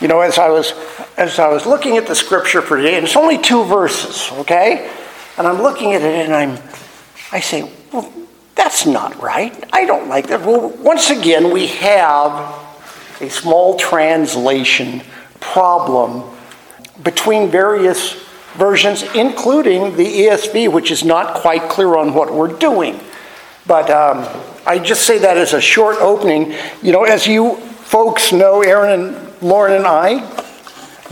You know, as I was as I was looking at the scripture for today, and it's only two verses, okay? And I'm looking at it and I'm I say, well, that's not right. I don't like that. Well, once again, we have a small translation problem between various versions, including the ESV, which is not quite clear on what we're doing. But um, I just say that as a short opening. You know, as you folks know, Aaron and Lauren and I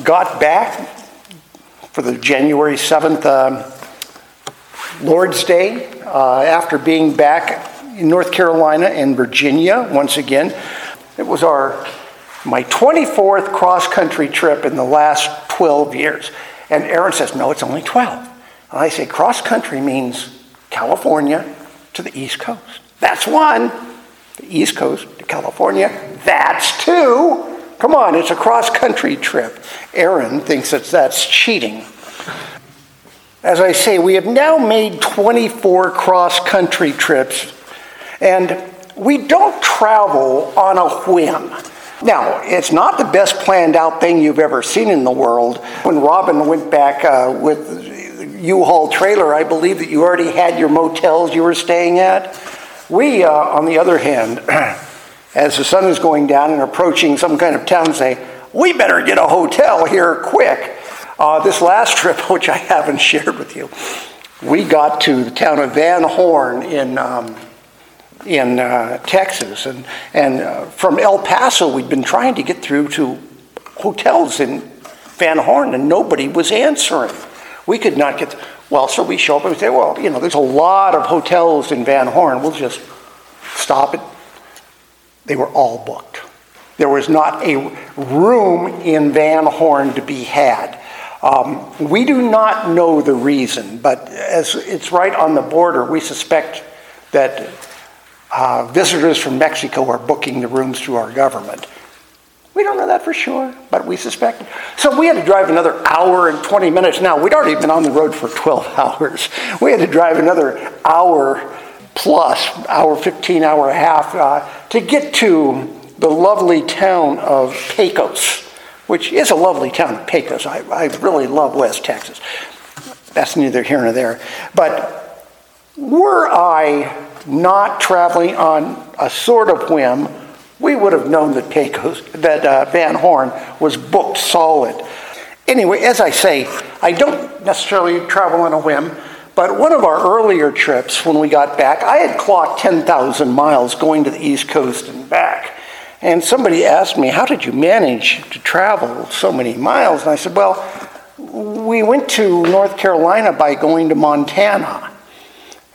got back for the January 7th um, Lord's Day uh, after being back in North Carolina and Virginia once again. It was our my 24th cross country trip in the last 12 years. And Aaron says, No, it's only 12. And I say, Cross country means California to the East Coast. That's one. The East Coast to California. That's two. Come on, it's a cross country trip. Aaron thinks that that's cheating. As I say, we have now made 24 cross country trips, and we don't travel on a whim. Now, it's not the best planned out thing you've ever seen in the world. When Robin went back uh, with the U-Haul trailer, I believe that you already had your motels you were staying at. We, uh, on the other hand, as the sun is going down and approaching some kind of town, say, we better get a hotel here quick. Uh, this last trip, which I haven't shared with you, we got to the town of Van Horn in um, in uh, Texas. And, and uh, from El Paso, we'd been trying to get through to hotels in Van Horn, and nobody was answering. We could not get, well, so we show up and we say, well, you know, there's a lot of hotels in Van Horn. We'll just stop it. They were all booked. There was not a room in Van Horn to be had. Um, we do not know the reason, but as it's right on the border, we suspect that uh, visitors from Mexico are booking the rooms through our government. We don't know that for sure, but we suspect. So we had to drive another hour and 20 minutes. Now, we'd already been on the road for 12 hours. We had to drive another hour plus, hour 15, hour and a half, uh, to get to the lovely town of Pecos, which is a lovely town, Pecos. I, I really love West Texas. That's neither here nor there. But were I not traveling on a sort of whim, we would have known that Pecos, that uh, Van Horn was booked solid. Anyway, as I say, I don't necessarily travel on a whim, but one of our earlier trips when we got back, I had clocked 10,000 miles going to the East Coast and back. And somebody asked me, How did you manage to travel so many miles? And I said, Well, we went to North Carolina by going to Montana.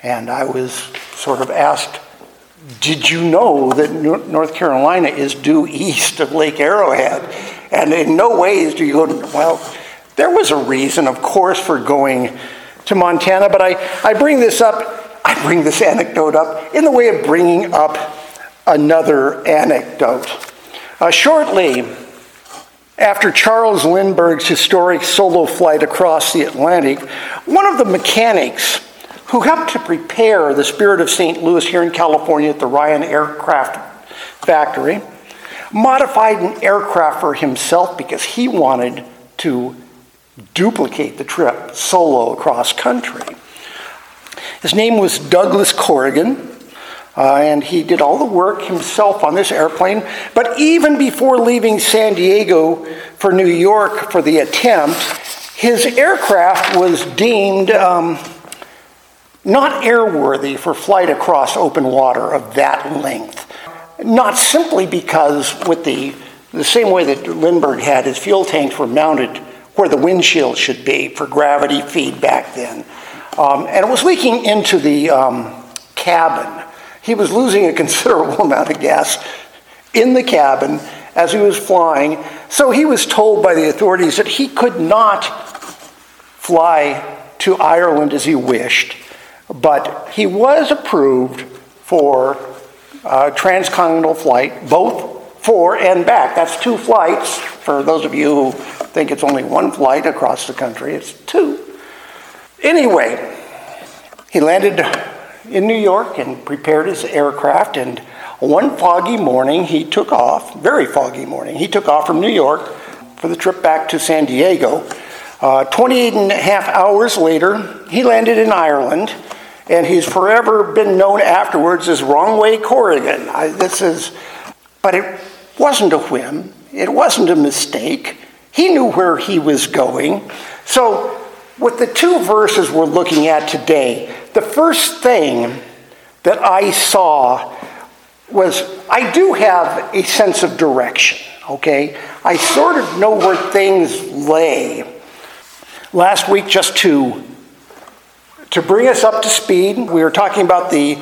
And I was sort of asked, Did you know that North Carolina is due east of Lake Arrowhead? And in no ways do you go, Well, there was a reason, of course, for going to Montana, but I, I bring this up, I bring this anecdote up in the way of bringing up another anecdote. Uh, shortly after Charles Lindbergh's historic solo flight across the Atlantic, one of the mechanics who helped to prepare the Spirit of St. Louis here in California at the Ryan Aircraft Factory, modified an aircraft for himself because he wanted to duplicate the trip solo across country. His name was Douglas Corrigan. Uh, and he did all the work himself on this airplane. But even before leaving San Diego for New York for the attempt, his aircraft was deemed um, not airworthy for flight across open water of that length. Not simply because, with the, the same way that Lindbergh had, his fuel tanks were mounted where the windshield should be for gravity feedback then. Um, and it was leaking into the um, cabin. He was losing a considerable amount of gas in the cabin as he was flying. So he was told by the authorities that he could not fly to Ireland as he wished but he was approved for uh, transcontinental flight, both for and back. That's two flights. For those of you who think it's only one flight across the country, it's two. Anyway, he landed in New York and prepared his aircraft, and one foggy morning he took off, very foggy morning, he took off from New York for the trip back to San Diego. Uh, 28 and a half hours later, he landed in Ireland, and he's forever been known afterwards as Wrong Way Corrigan. I, this is, but it wasn't a whim. It wasn't a mistake. He knew where he was going. So, with the two verses we're looking at today, the first thing that I saw was I do have a sense of direction, okay? I sort of know where things lay. Last week, just to, to bring us up to speed, we were talking about the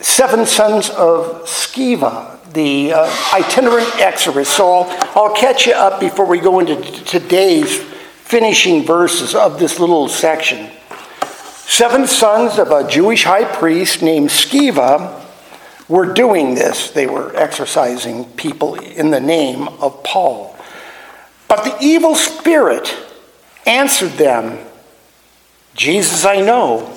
seven sons of Sceva, the uh, itinerant exorcists. So I'll, I'll catch you up before we go into today's finishing verses of this little section. Seven sons of a Jewish high priest named Sceva were doing this. They were exorcising people in the name of Paul. But the evil spirit answered them Jesus I know,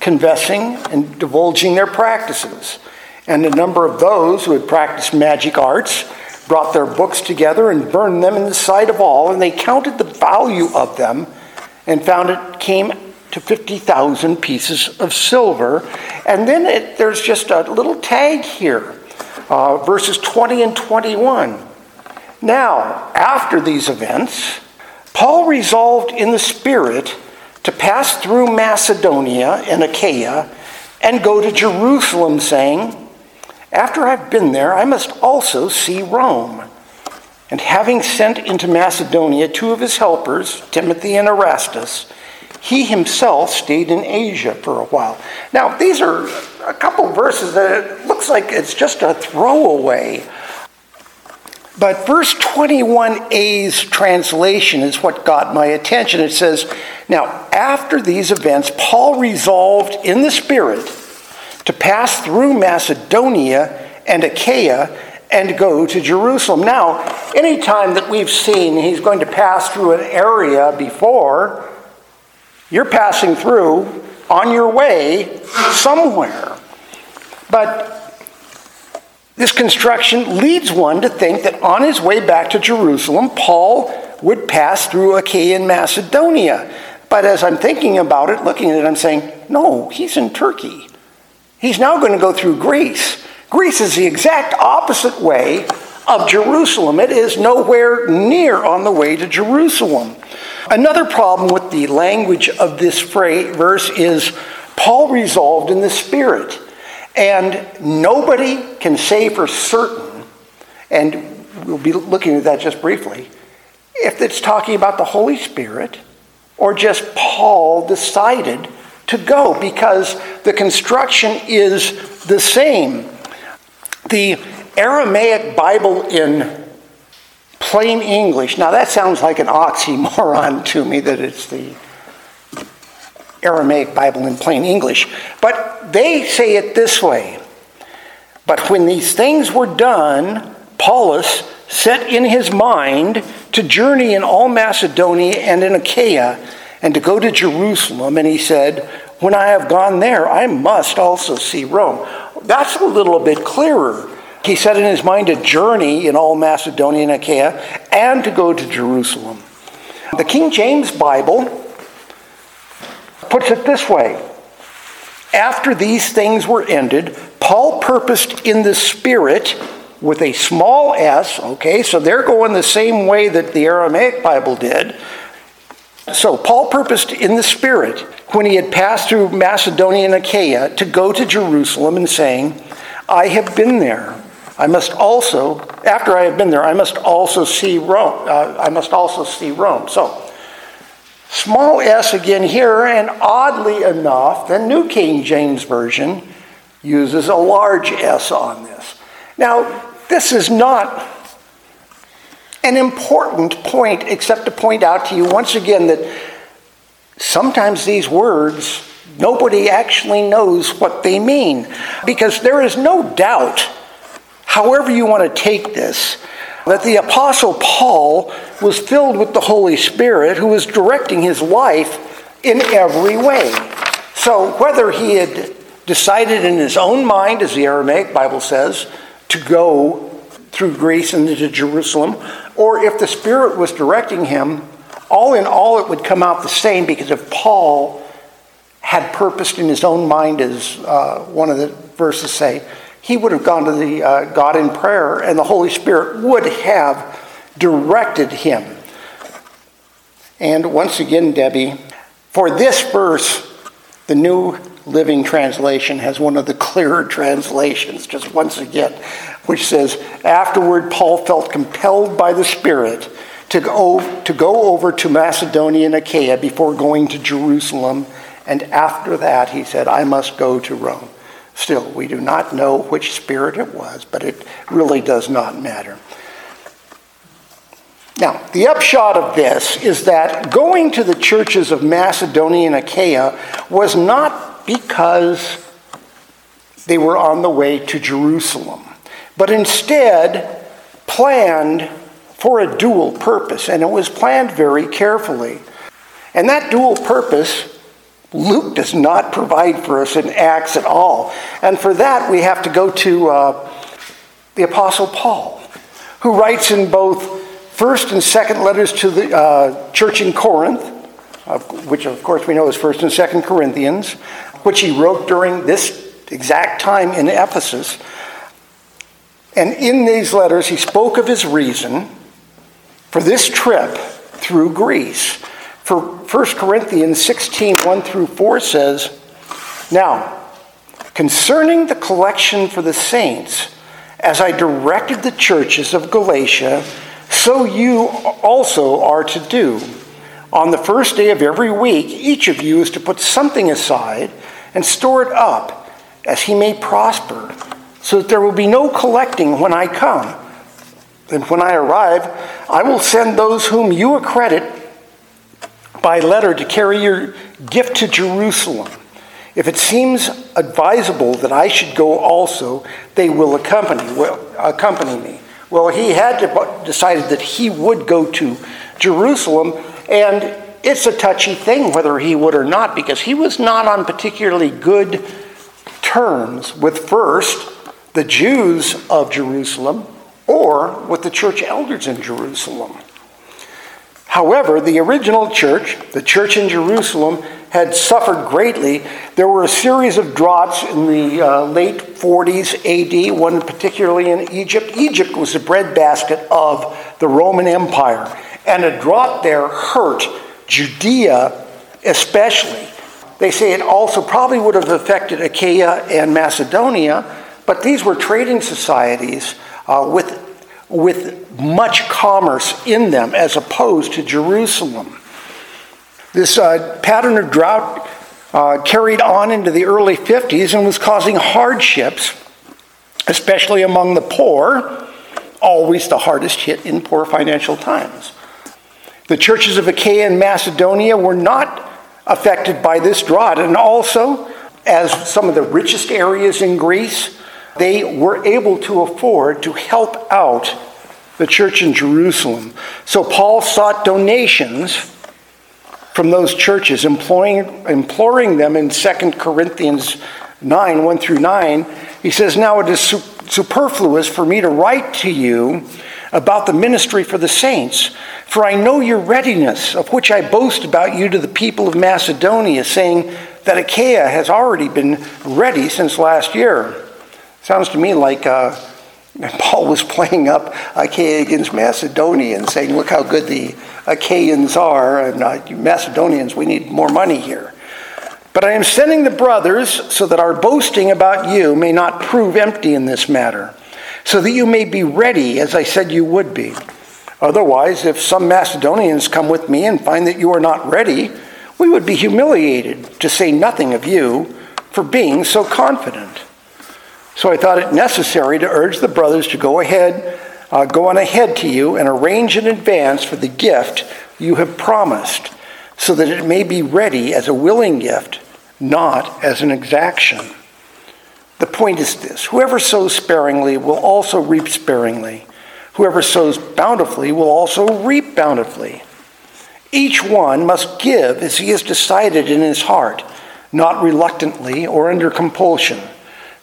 confessing and divulging their practices. And a number of those who had practiced magic arts brought their books together and burned them in the sight of all, and they counted the value of them and found it came to 50,000 pieces of silver. And then it, there's just a little tag here uh, verses 20 and 21. Now, after these events, Paul resolved in the Spirit to pass through Macedonia and Achaia and go to Jerusalem, saying, After I've been there, I must also see Rome. And having sent into Macedonia two of his helpers, Timothy and Erastus, he himself stayed in Asia for a while. Now, these are a couple verses that it looks like it's just a throwaway. But verse 21a's translation is what got my attention. It says, Now, after these events, Paul resolved in the Spirit to pass through Macedonia and Achaia and go to Jerusalem. Now, anytime that we've seen he's going to pass through an area before, you're passing through on your way somewhere. But this construction leads one to think that on his way back to Jerusalem, Paul would pass through Achaia Macedonia. But as I'm thinking about it, looking at it, I'm saying, no, he's in Turkey. He's now going to go through Greece. Greece is the exact opposite way of Jerusalem. It is nowhere near on the way to Jerusalem. Another problem with the language of this phrase, verse is Paul resolved in the Spirit. And nobody can say for certain, and we'll be looking at that just briefly, if it's talking about the Holy Spirit or just Paul decided to go because the construction is the same. The Aramaic Bible in plain English, now that sounds like an oxymoron to me that it's the Aramaic Bible in plain English, but they say it this way. But when these things were done, Paulus set in his mind to journey in all Macedonia and in Achaia and to go to Jerusalem. And he said, When I have gone there, I must also see Rome. That's a little bit clearer. He set in his mind to journey in all Macedonia and Achaia and to go to Jerusalem. The King James Bible puts it this way After these things were ended, Paul purposed in the Spirit with a small s, okay, so they're going the same way that the Aramaic Bible did. So Paul purposed in the Spirit when he had passed through Macedonia and Achaia to go to Jerusalem and saying, I have been there. I must also, after I have been there, I must also see Rome. Uh, I must also see Rome. So Small s again here, and oddly enough, the New King James Version uses a large s on this. Now, this is not an important point, except to point out to you once again that sometimes these words, nobody actually knows what they mean. Because there is no doubt, however you want to take this, that the Apostle Paul was filled with the Holy Spirit who was directing his life in every way. So whether he had decided in his own mind, as the Aramaic Bible says, to go through Greece and into Jerusalem, or if the Spirit was directing him, all in all it would come out the same because if Paul had purposed in his own mind, as uh, one of the verses say, he would have gone to the uh, God in prayer, and the Holy Spirit would have directed him. And once again, Debbie, for this verse, the New Living Translation has one of the clearer translations, just once again, which says, Afterward, Paul felt compelled by the Spirit to go, to go over to Macedonia and Achaia before going to Jerusalem. And after that, he said, I must go to Rome. Still, we do not know which spirit it was, but it really does not matter. Now, the upshot of this is that going to the churches of Macedonia and Achaia was not because they were on the way to Jerusalem, but instead planned for a dual purpose, and it was planned very carefully. And that dual purpose, Luke does not provide for us in Acts at all. And for that, we have to go to uh, the Apostle Paul, who writes in both first and second letters to the uh, church in Corinth, which of course we know is first and second Corinthians, which he wrote during this exact time in Ephesus. And in these letters, he spoke of his reason for this trip through Greece. For 1 Corinthians 16 1 through 4 says, Now, concerning the collection for the saints, as I directed the churches of Galatia, so you also are to do. On the first day of every week, each of you is to put something aside and store it up as he may prosper, so that there will be no collecting when I come. And when I arrive, I will send those whom you accredit by letter to carry your gift to Jerusalem. If it seems advisable that I should go also, they will accompany, will accompany me. Well, he had to, decided that he would go to Jerusalem, and it's a touchy thing whether he would or not, because he was not on particularly good terms with first the Jews of Jerusalem or with the church elders in Jerusalem. However, the original church, the church in Jerusalem, had suffered greatly. There were a series of droughts in the uh, late 40s AD, one particularly in Egypt. Egypt was the breadbasket of the Roman Empire, and a drought there hurt Judea especially. They say it also probably would have affected Achaia and Macedonia, but these were trading societies uh, with, with much commerce in them as opposed to Jerusalem. This uh, pattern of drought uh, carried on into the early 50s and was causing hardships, especially among the poor, always the hardest hit in poor financial times. The churches of Achaia and Macedonia were not affected by this drought, and also, as some of the richest areas in Greece, they were able to afford to help out the church in Jerusalem. So Paul sought donations from those churches, imploring, imploring them in 2 Corinthians 9 1 through 9. He says, Now it is superfluous for me to write to you about the ministry for the saints, for I know your readiness, of which I boast about you to the people of Macedonia, saying that Achaia has already been ready since last year. Sounds to me like uh, Paul was playing up Achaia against Macedonia and saying, Look how good the Achaeans are, and uh, Macedonians, we need more money here. But I am sending the brothers so that our boasting about you may not prove empty in this matter, so that you may be ready as I said you would be. Otherwise, if some Macedonians come with me and find that you are not ready, we would be humiliated, to say nothing of you, for being so confident. So I thought it necessary to urge the brothers to go ahead uh, go on ahead to you and arrange in advance for the gift you have promised, so that it may be ready as a willing gift, not as an exaction. The point is this whoever sows sparingly will also reap sparingly. Whoever sows bountifully will also reap bountifully. Each one must give as he has decided in his heart, not reluctantly or under compulsion,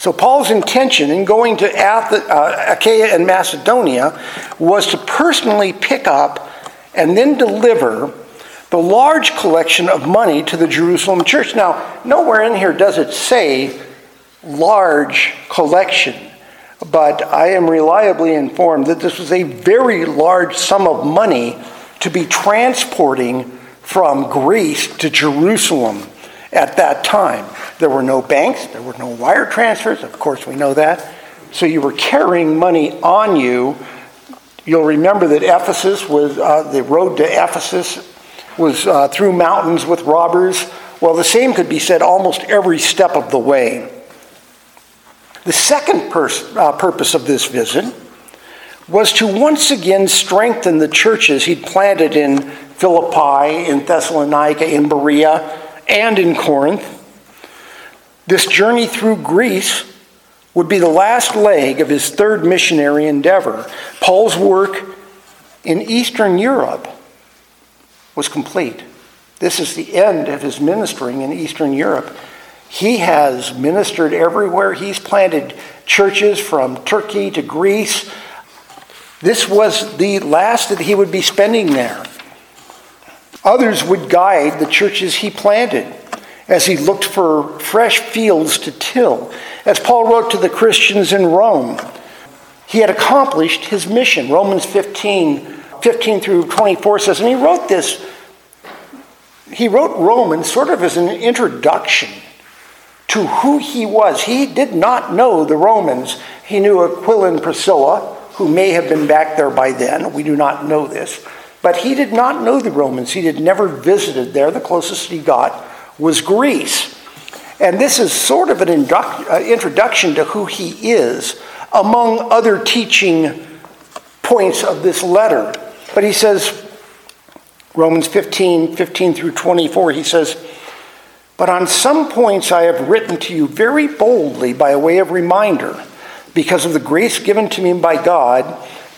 So, Paul's intention in going to uh, Achaia and Macedonia was to personally pick up and then deliver the large collection of money to the Jerusalem church. Now, nowhere in here does it say large collection, but I am reliably informed that this was a very large sum of money to be transporting from Greece to Jerusalem at that time. There were no banks, there were no wire transfers, of course, we know that. So you were carrying money on you. You'll remember that Ephesus was, uh, the road to Ephesus was uh, through mountains with robbers. Well, the same could be said almost every step of the way. The second pers- uh, purpose of this visit was to once again strengthen the churches he'd planted in Philippi, in Thessalonica, in Berea, and in Corinth. This journey through Greece would be the last leg of his third missionary endeavor. Paul's work in Eastern Europe was complete. This is the end of his ministering in Eastern Europe. He has ministered everywhere. He's planted churches from Turkey to Greece. This was the last that he would be spending there. Others would guide the churches he planted as he looked for fresh fields to till. As Paul wrote to the Christians in Rome, he had accomplished his mission. Romans 15 15 through 24 says, and he wrote this, he wrote Romans sort of as an introduction to who he was. He did not know the Romans. He knew Aquila and Priscilla, who may have been back there by then. We do not know this. But he did not know the Romans. He had never visited there. The closest he got was Greece. And this is sort of an uh, introduction to who he is, among other teaching points of this letter. But he says, Romans 15, 15 through 24, he says, But on some points I have written to you very boldly by way of reminder, because of the grace given to me by God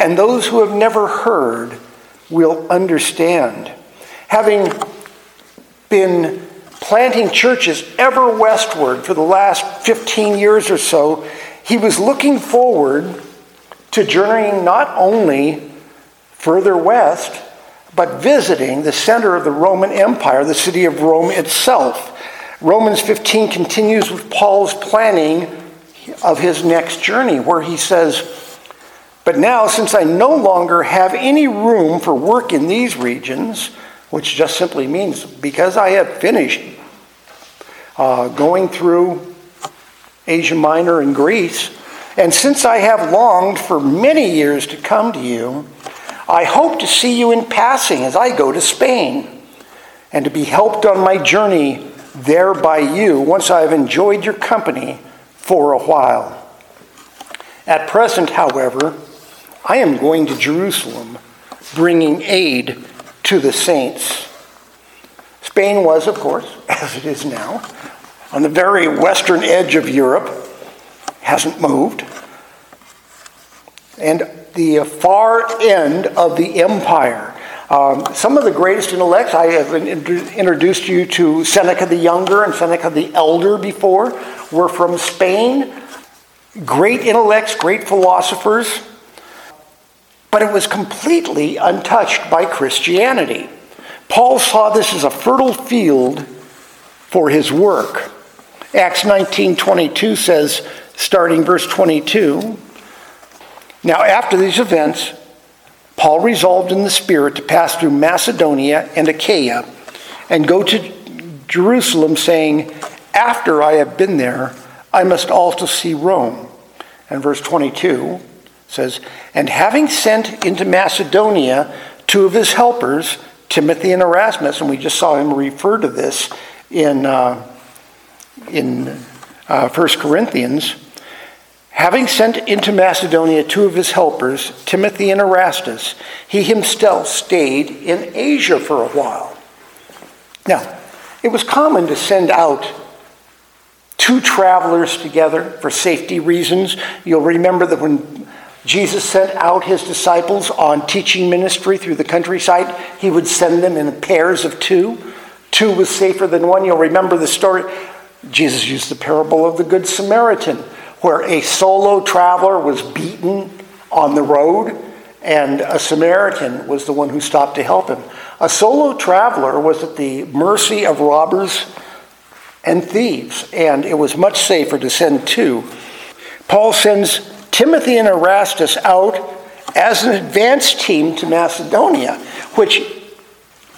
and those who have never heard will understand. Having been planting churches ever westward for the last 15 years or so, he was looking forward to journeying not only further west, but visiting the center of the Roman Empire, the city of Rome itself. Romans 15 continues with Paul's planning of his next journey, where he says, But now, since I no longer have any room for work in these regions, which just simply means because I have finished uh, going through Asia Minor and Greece, and since I have longed for many years to come to you, I hope to see you in passing as I go to Spain, and to be helped on my journey there by you once I have enjoyed your company for a while. At present, however, I am going to Jerusalem, bringing aid to the saints. Spain was, of course, as it is now, on the very western edge of Europe, hasn't moved. And the far end of the empire. Um, some of the greatest intellects, I have introduced you to Seneca the Younger and Seneca the Elder before, were from Spain. Great intellects, great philosophers, but it was completely untouched by Christianity. Paul saw this as a fertile field for his work. Acts 19:22 says, starting verse 22, now after these events, Paul resolved in the Spirit to pass through Macedonia and Achaia and go to Jerusalem, saying, After I have been there, I must also see Rome. And verse 22 says, And having sent into Macedonia two of his helpers, Timothy and Erasmus, and we just saw him refer to this in, uh, in uh, 1 Corinthians, Having sent into Macedonia two of his helpers, Timothy and Erastus, he himself stayed in Asia for a while. Now, it was common to send out two travelers together for safety reasons. You'll remember that when Jesus sent out his disciples on teaching ministry through the countryside, he would send them in pairs of two. Two was safer than one. You'll remember the story. Jesus used the parable of the Good Samaritan where a solo traveler was beaten on the road and a Samaritan was the one who stopped to help him. A solo traveler was at the mercy of robbers and thieves, and it was much safer to send two. Paul sends Timothy and Erastus out as an advance team to Macedonia, which,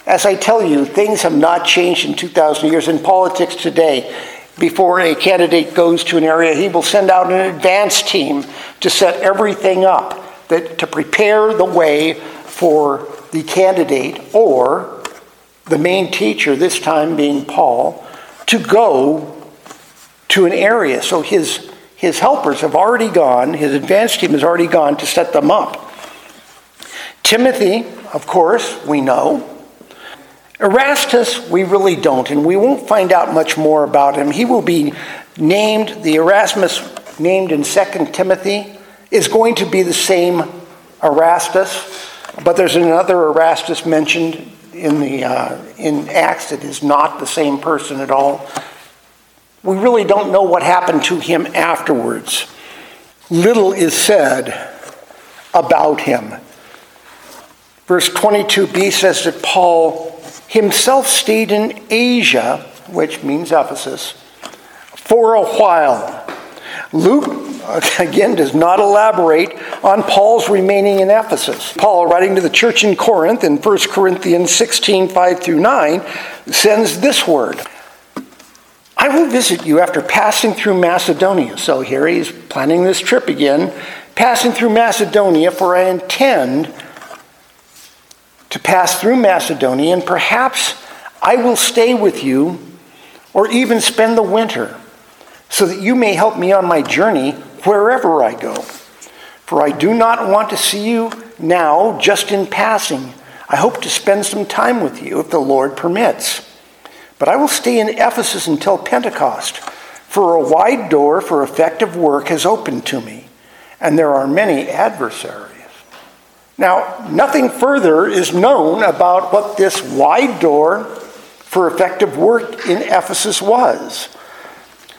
as I tell you, things have not changed in 2,000 years in politics today before a candidate goes to an area, he will send out an advance team to set everything up that, to prepare the way for the candidate or the main teacher, this time being Paul, to go to an area. So his, his helpers have already gone, his advance team has already gone to set them up. Timothy, of course, we know, Erastus, we really don't, and we won't find out much more about him. He will be named, the Erasmus named in 2 Timothy is going to be the same Erastus, but there's another Erastus mentioned in, the, uh, in Acts that is not the same person at all. We really don't know what happened to him afterwards. Little is said about him. Verse 22b says that Paul himself stayed in Asia, which means Ephesus, for a while. Luke, again, does not elaborate on Paul's remaining in Ephesus. Paul, writing to the church in Corinth in 1 Corinthians 16 5 through 9, sends this word I will visit you after passing through Macedonia. So here he's planning this trip again, passing through Macedonia, for I intend to pass through Macedonia, and perhaps I will stay with you or even spend the winter, so that you may help me on my journey wherever I go. For I do not want to see you now just in passing. I hope to spend some time with you if the Lord permits. But I will stay in Ephesus until Pentecost, for a wide door for effective work has opened to me, and there are many adversaries. Now, nothing further is known about what this wide door for effective work in Ephesus was.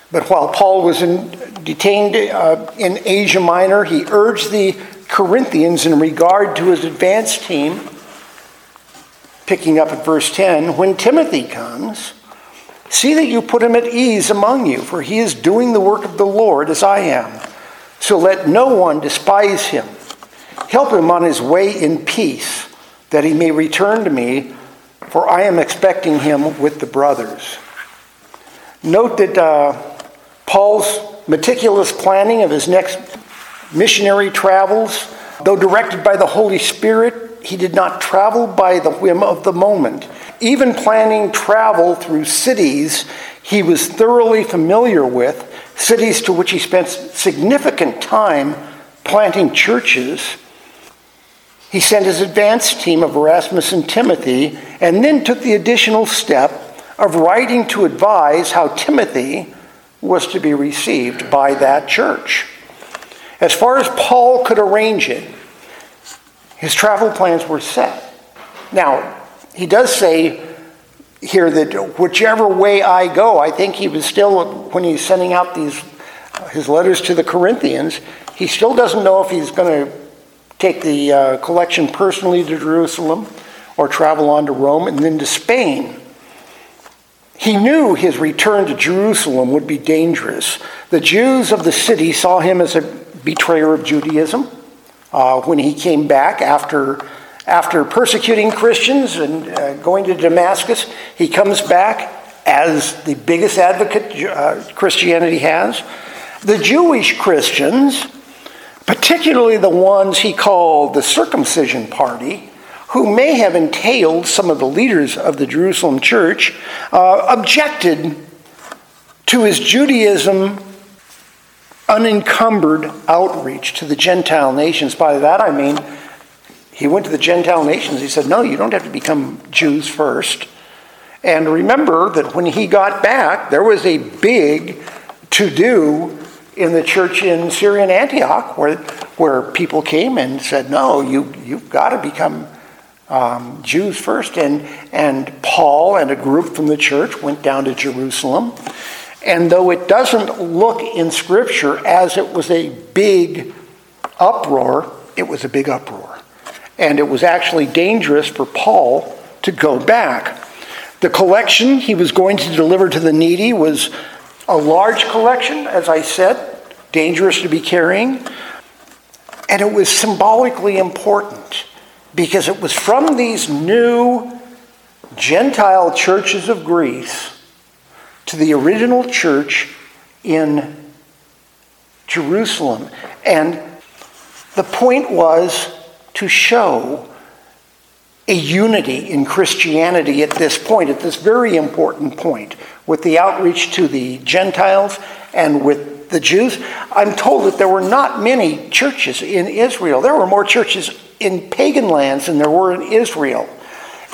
But while Paul was in, detained uh, in Asia Minor, he urged the Corinthians in regard to his advance team, picking up at verse 10 when Timothy comes, see that you put him at ease among you, for he is doing the work of the Lord as I am. So let no one despise him. Help him on his way in peace, that he may return to me, for I am expecting him with the brothers. Note that uh, Paul's meticulous planning of his next missionary travels, though directed by the Holy Spirit, he did not travel by the whim of the moment. even planning travel through cities he was thoroughly familiar with, cities to which he spent significant time planting churches. He sent his advance team of Erasmus and Timothy, and then took the additional step of writing to advise how Timothy was to be received by that church. As far as Paul could arrange it, his travel plans were set. Now, he does say here that whichever way I go, I think he was still, when he's sending out these his letters to the Corinthians, he still doesn't know if he's going to take the uh, collection personally to Jerusalem or travel on to Rome and then to Spain. He knew his return to Jerusalem would be dangerous. The Jews of the city saw him as a betrayer of Judaism uh, when he came back after after persecuting Christians and uh, going to Damascus, he comes back as the biggest advocate uh, Christianity has. The Jewish Christians, particularly the ones he called the circumcision party, who may have entailed some of the leaders of the Jerusalem church, uh, objected to his Judaism unencumbered outreach to the Gentile nations. By that I mean, he went to the Gentile nations. He said, No, you don't have to become Jews first. And remember that when he got back, there was a big to do in the church in Syrian Antioch where, where people came and said, No, you, you've got to become um, Jews first. And, and Paul and a group from the church went down to Jerusalem. And though it doesn't look in Scripture as it was a big uproar, it was a big uproar and it was actually dangerous for Paul to go back. The collection he was going to deliver to the needy was a large collection, as I said, dangerous to be carrying, and it was symbolically important because it was from these new Gentile churches of Greece to the original church in Jerusalem. And the point was to show a unity in Christianity at this point, at this very important point, with the outreach to the Gentiles and with the Jews. I'm told that there were not many churches in Israel. There were more churches in pagan lands than there were in Israel.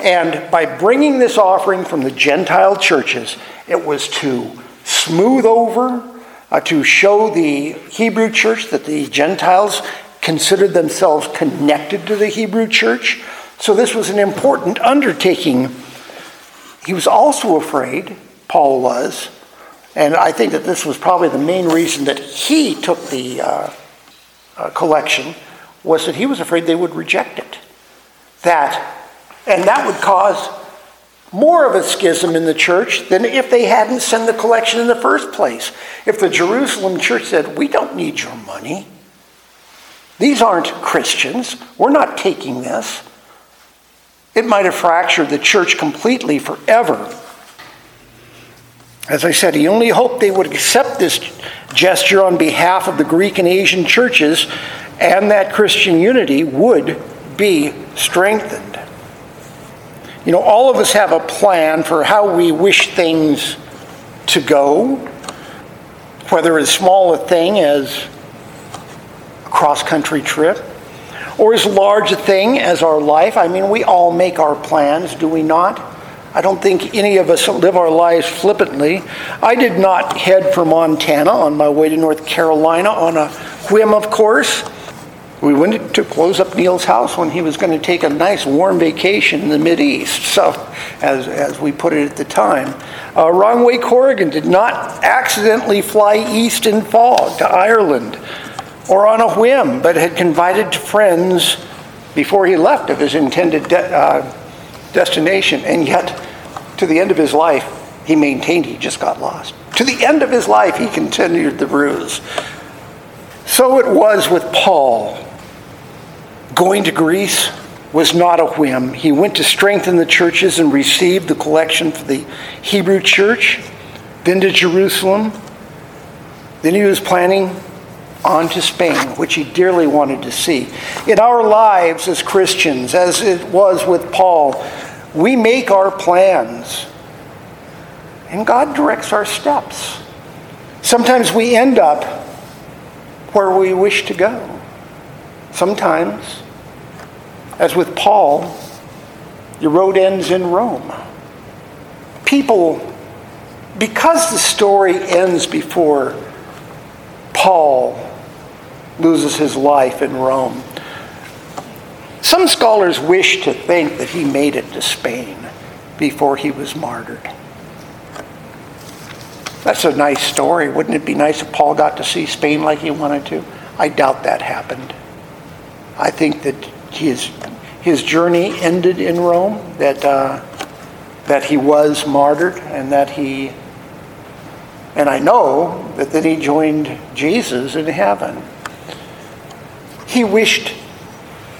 And by bringing this offering from the Gentile churches, it was to smooth over, uh, to show the Hebrew church that the Gentiles considered themselves connected to the Hebrew church. So this was an important undertaking. He was also afraid, Paul was, and I think that this was probably the main reason that he took the uh, uh, collection, was that he was afraid they would reject it. That, and that would cause more of a schism in the church than if they hadn't sent the collection in the first place. If the Jerusalem church said, We don't need your money, these aren't Christians. We're not taking this. It might have fractured the church completely forever. As I said, he only hoped they would accept this gesture on behalf of the Greek and Asian churches and that Christian unity would be strengthened. You know, all of us have a plan for how we wish things to go, whether as small a thing as a cross country trip, or as large a thing as our life. I mean, we all make our plans, do we not? I don't think any of us live our lives flippantly. I did not head for Montana on my way to North Carolina on a whim, of course. We went to close up Neil's house when he was going to take a nice warm vacation in the Mid East, so as, as we put it at the time. Uh, Wrongway Corrigan did not accidentally fly east in fog to Ireland or on a whim, but had confided to friends before he left of his intended de- uh, destination. And yet, to the end of his life, he maintained he just got lost. To the end of his life, he continued the ruse. So it was with Paul. Going to Greece was not a whim. He went to strengthen the churches and received the collection for the Hebrew church, then to Jerusalem. Then he was planning on to Spain, which he dearly wanted to see. In our lives as Christians, as it was with Paul, We make our plans, and God directs our steps. Sometimes we end up where we wish to go. Sometimes, as with Paul, the road ends in Rome. People, because the story ends before Paul loses his life in Rome, some scholars wish to think that he made it to Spain before he was martyred. That's a nice story. Wouldn't it be nice if Paul got to see Spain like he wanted to? I doubt that happened. I think that his, his journey ended in Rome, that, uh, that he was martyred, and that he, and I know that then he joined Jesus in heaven. He wished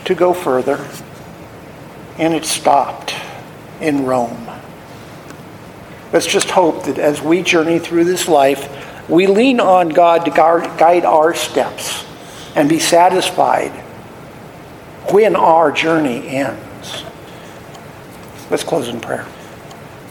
to go further, and it stopped in Rome. Let's just hope that as we journey through this life, we lean on God to guide our steps and be satisfied when our journey ends. Let's close in prayer.